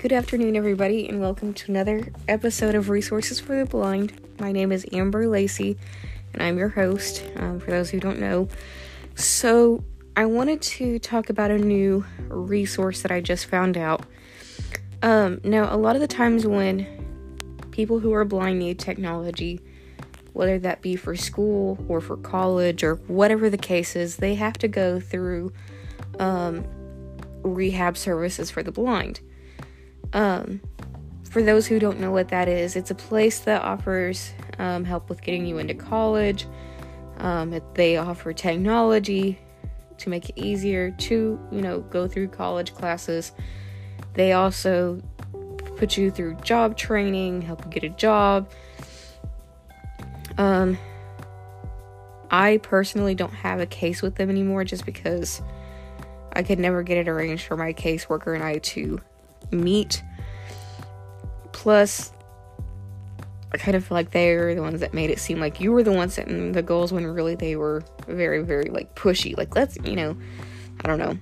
Good afternoon, everybody, and welcome to another episode of Resources for the Blind. My name is Amber Lacey, and I'm your host, um, for those who don't know. So, I wanted to talk about a new resource that I just found out. Um, now, a lot of the times when people who are blind need technology, whether that be for school or for college or whatever the case is, they have to go through um, rehab services for the blind. Um, for those who don't know what that is, it's a place that offers um, help with getting you into college. Um, it, they offer technology to make it easier to, you know, go through college classes. They also put you through job training, help you get a job. Um, I personally don't have a case with them anymore just because I could never get it arranged for my caseworker and I to meet. Plus, I kind of feel like they're the ones that made it seem like you were the ones setting the goals when really they were very, very like pushy. Like, let's, you know, I don't know.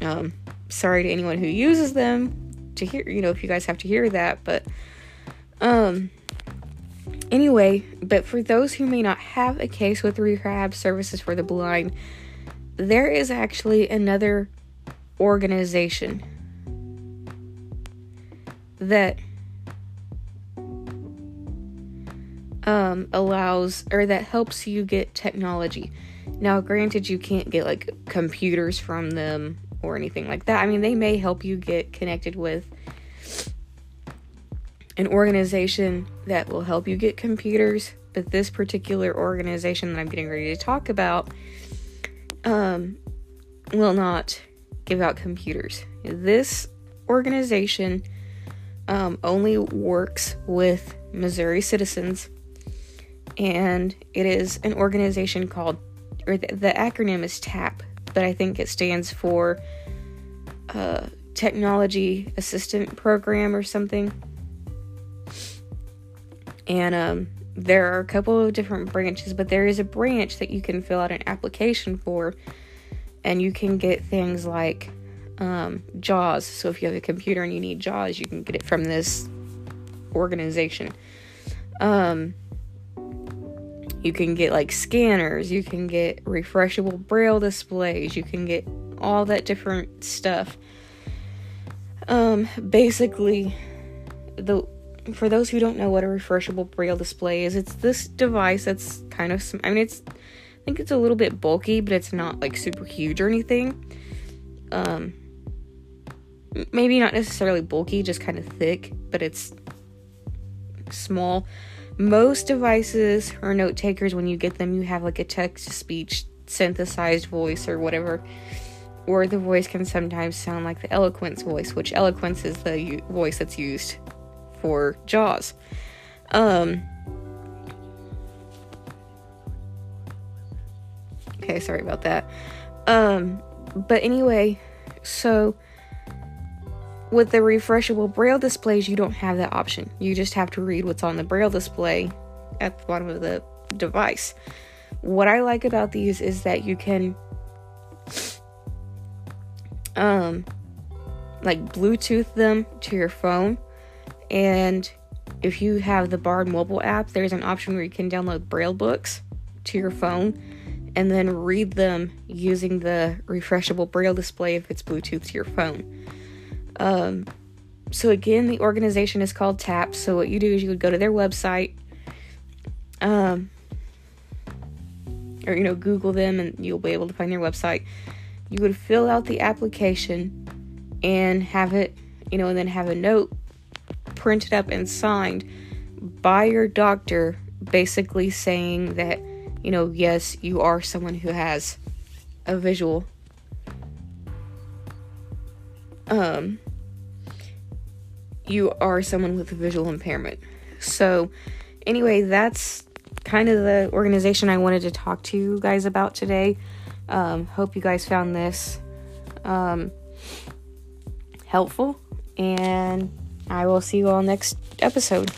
Um, sorry to anyone who uses them to hear, you know, if you guys have to hear that, but, um, anyway, but for those who may not have a case with rehab services for the blind, there is actually another organization that um, allows or that helps you get technology. Now, granted, you can't get like computers from them or anything like that. I mean, they may help you get connected with an organization that will help you get computers, but this particular organization that I'm getting ready to talk about um, will not give out computers. This organization um, only works with Missouri citizens, and it is an organization called, or the, the acronym is TAP, but I think it stands for uh, Technology Assistant Program or something. And um, there are a couple of different branches, but there is a branch that you can fill out an application for, and you can get things like um, JAWS. So if you have a computer and you need JAWS, you can get it from this organization. Um, you can get like scanners, you can get refreshable braille displays, you can get all that different stuff. Um, basically, the for those who don't know what a refreshable braille display is, it's this device that's kind of I mean it's I think it's a little bit bulky, but it's not like super huge or anything. Um, maybe not necessarily bulky, just kind of thick, but it's small. Most devices or note takers, when you get them, you have like a text to speech synthesized voice or whatever, or the voice can sometimes sound like the eloquence voice, which eloquence is the u- voice that's used for Jaws. Um, okay, sorry about that. Um, but anyway, so with the refreshable braille displays, you don't have that option. You just have to read what's on the braille display at the bottom of the device. What I like about these is that you can um like Bluetooth them to your phone and if you have the Bard mobile app, there's an option where you can download braille books to your phone and then read them using the refreshable braille display if it's Bluetooth to your phone. Um, so again, the organization is called TAP. So what you do is you would go to their website, um, or you know, Google them, and you'll be able to find their website. You would fill out the application and have it, you know, and then have a note printed up and signed by your doctor, basically saying that, you know, yes, you are someone who has a visual um you are someone with a visual impairment. So, anyway, that's kind of the organization I wanted to talk to you guys about today. Um, hope you guys found this um, helpful, and I will see you all next episode.